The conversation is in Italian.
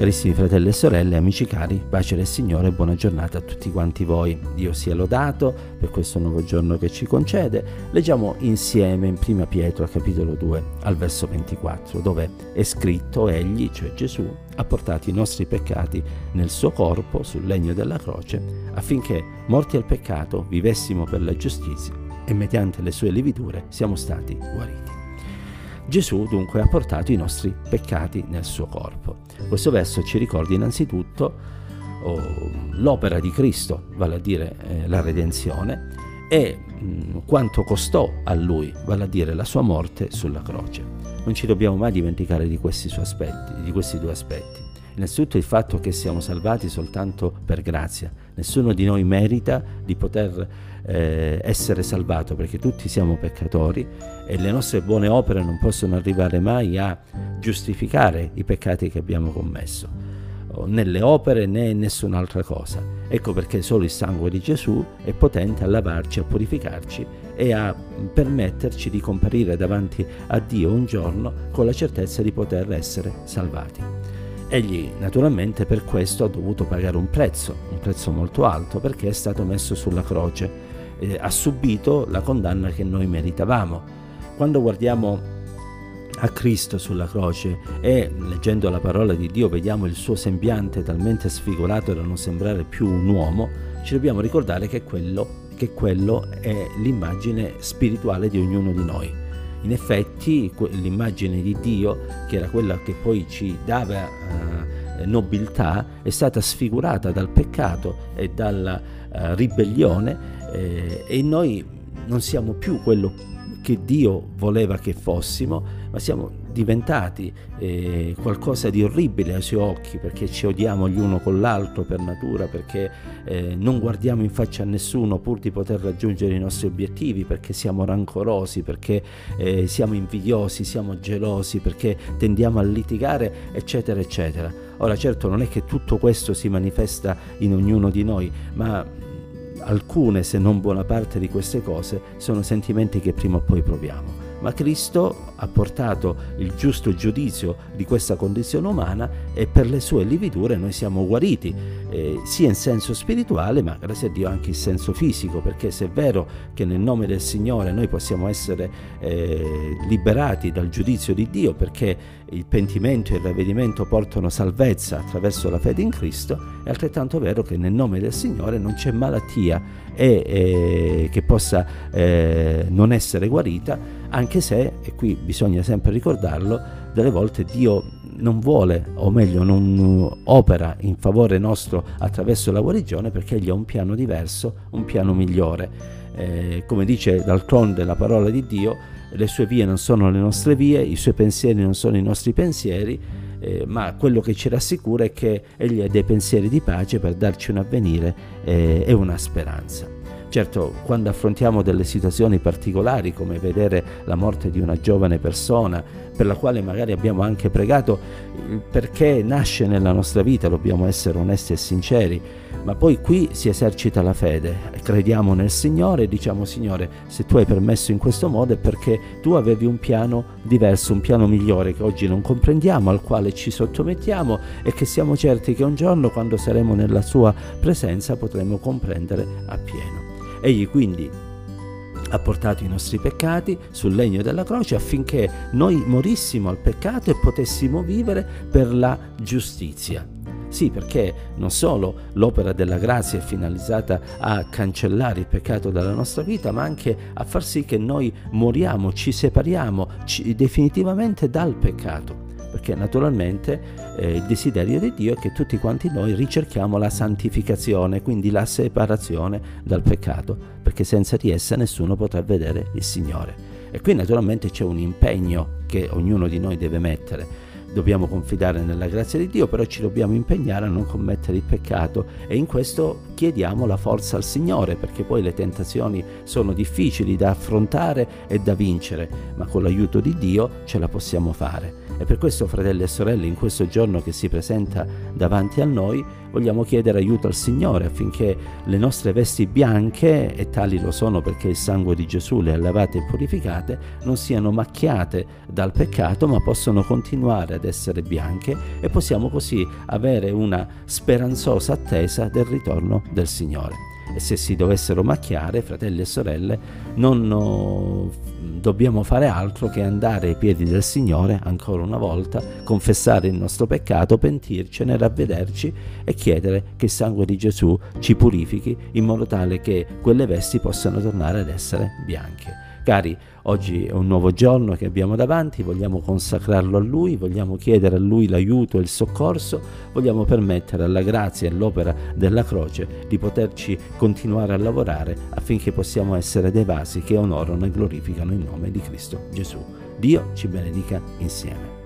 Carissimi fratelli e sorelle, amici cari, pace del Signore e buona giornata a tutti quanti voi. Dio sia lodato per questo nuovo giorno che ci concede. Leggiamo insieme in Prima Pietro capitolo 2 al verso 24, dove è scritto egli, cioè Gesù, ha portato i nostri peccati nel suo corpo sul legno della croce, affinché, morti al peccato, vivessimo per la giustizia e mediante le sue lividure siamo stati guariti. Gesù dunque ha portato i nostri peccati nel suo corpo. Questo verso ci ricorda innanzitutto oh, l'opera di Cristo, vale a dire eh, la redenzione, e mh, mm, quanto costò a lui, vale a dire la sua morte sulla croce. Non ci dobbiamo mai dimenticare di questi, aspetti, di questi due aspetti. Innanzitutto il fatto che siamo salvati soltanto per grazia. Nessuno di noi merita di poter eh, essere salvato perché tutti siamo peccatori e le nostre buone opere non possono arrivare mai a giustificare i peccati che abbiamo commesso né le opere né nessun'altra cosa. Ecco perché solo il sangue di Gesù è potente a lavarci, a purificarci e a permetterci di comparire davanti a Dio un giorno con la certezza di poter essere salvati. Egli naturalmente per questo ha dovuto pagare un prezzo, un prezzo molto alto perché è stato messo sulla croce, eh, ha subito la condanna che noi meritavamo. Quando guardiamo a Cristo sulla croce e leggendo la parola di Dio vediamo il suo sembiante talmente sfigurato da non sembrare più un uomo, ci dobbiamo ricordare che quello, che quello è l'immagine spirituale di ognuno di noi in effetti l'immagine di Dio, che era quella che poi ci dava eh, nobiltà, è stata sfigurata dal peccato e dalla eh, ribellione eh, e noi non siamo più quello che Dio voleva che fossimo, ma siamo diventati eh, qualcosa di orribile ai suoi occhi perché ci odiamo gli uno con l'altro per natura, perché eh, non guardiamo in faccia a nessuno pur di poter raggiungere i nostri obiettivi, perché siamo rancorosi, perché eh, siamo invidiosi, siamo gelosi, perché tendiamo a litigare, eccetera, eccetera. Ora certo non è che tutto questo si manifesta in ognuno di noi, ma alcune, se non buona parte di queste cose, sono sentimenti che prima o poi proviamo ma Cristo ha portato il giusto giudizio di questa condizione umana e per le sue lividure noi siamo guariti, eh, sia in senso spirituale, ma grazie a Dio anche in senso fisico, perché se è vero che nel nome del Signore noi possiamo essere eh, liberati dal giudizio di Dio, perché il pentimento e il ravvedimento portano salvezza attraverso la fede in Cristo, è altrettanto vero che nel nome del Signore non c'è malattia e, e che possa eh, non essere guarita anche se, e qui bisogna sempre ricordarlo, delle volte Dio non vuole, o meglio non opera in favore nostro attraverso la guarigione perché egli ha un piano diverso, un piano migliore. Eh, come dice d'altronde la parola di Dio, le sue vie non sono le nostre vie, i suoi pensieri non sono i nostri pensieri, eh, ma quello che ci rassicura è che egli ha dei pensieri di pace per darci un avvenire eh, e una speranza. Certo, quando affrontiamo delle situazioni particolari come vedere la morte di una giovane persona per la quale magari abbiamo anche pregato perché nasce nella nostra vita, dobbiamo essere onesti e sinceri, ma poi qui si esercita la fede, crediamo nel Signore e diciamo Signore, se tu hai permesso in questo modo è perché tu avevi un piano diverso, un piano migliore che oggi non comprendiamo, al quale ci sottomettiamo e che siamo certi che un giorno quando saremo nella sua presenza potremo comprendere appieno. Egli quindi ha portato i nostri peccati sul legno della croce affinché noi morissimo al peccato e potessimo vivere per la giustizia. Sì, perché non solo l'opera della grazia è finalizzata a cancellare il peccato dalla nostra vita, ma anche a far sì che noi moriamo, ci separiamo ci, definitivamente dal peccato perché naturalmente eh, il desiderio di Dio è che tutti quanti noi ricerchiamo la santificazione, quindi la separazione dal peccato, perché senza di essa nessuno potrà vedere il Signore. E qui naturalmente c'è un impegno che ognuno di noi deve mettere. Dobbiamo confidare nella grazia di Dio, però ci dobbiamo impegnare a non commettere il peccato e in questo chiediamo la forza al Signore, perché poi le tentazioni sono difficili da affrontare e da vincere, ma con l'aiuto di Dio ce la possiamo fare E per questo, fratelli e sorelle, in questo giorno che si presenta davanti a noi, vogliamo chiedere aiuto al Signore affinché le nostre vesti bianche, e tali lo sono perché il sangue di Gesù le ha lavate e purificate, non siano macchiate dal peccato, ma possono continuare ad essere bianche e possiamo così avere una speranzosa attesa del ritorno del Signore se si dovessero macchiare, fratelli e sorelle, non dobbiamo fare altro che andare ai piedi del Signore ancora una volta, confessare il nostro peccato, pentircene, ravvederci e chiedere che il sangue di Gesù ci purifichi in modo tale che quelle vesti possano tornare ad essere bianche. Cari, oggi è un nuovo giorno che abbiamo davanti, vogliamo consacrarlo a Lui, vogliamo chiedere a Lui l'aiuto e il soccorso, vogliamo permettere alla grazia e all'opera della croce di poterci continuare a lavorare affinché possiamo essere dei vasi che onorano e glorificano il nome di Cristo Gesù. Dio ci benedica insieme.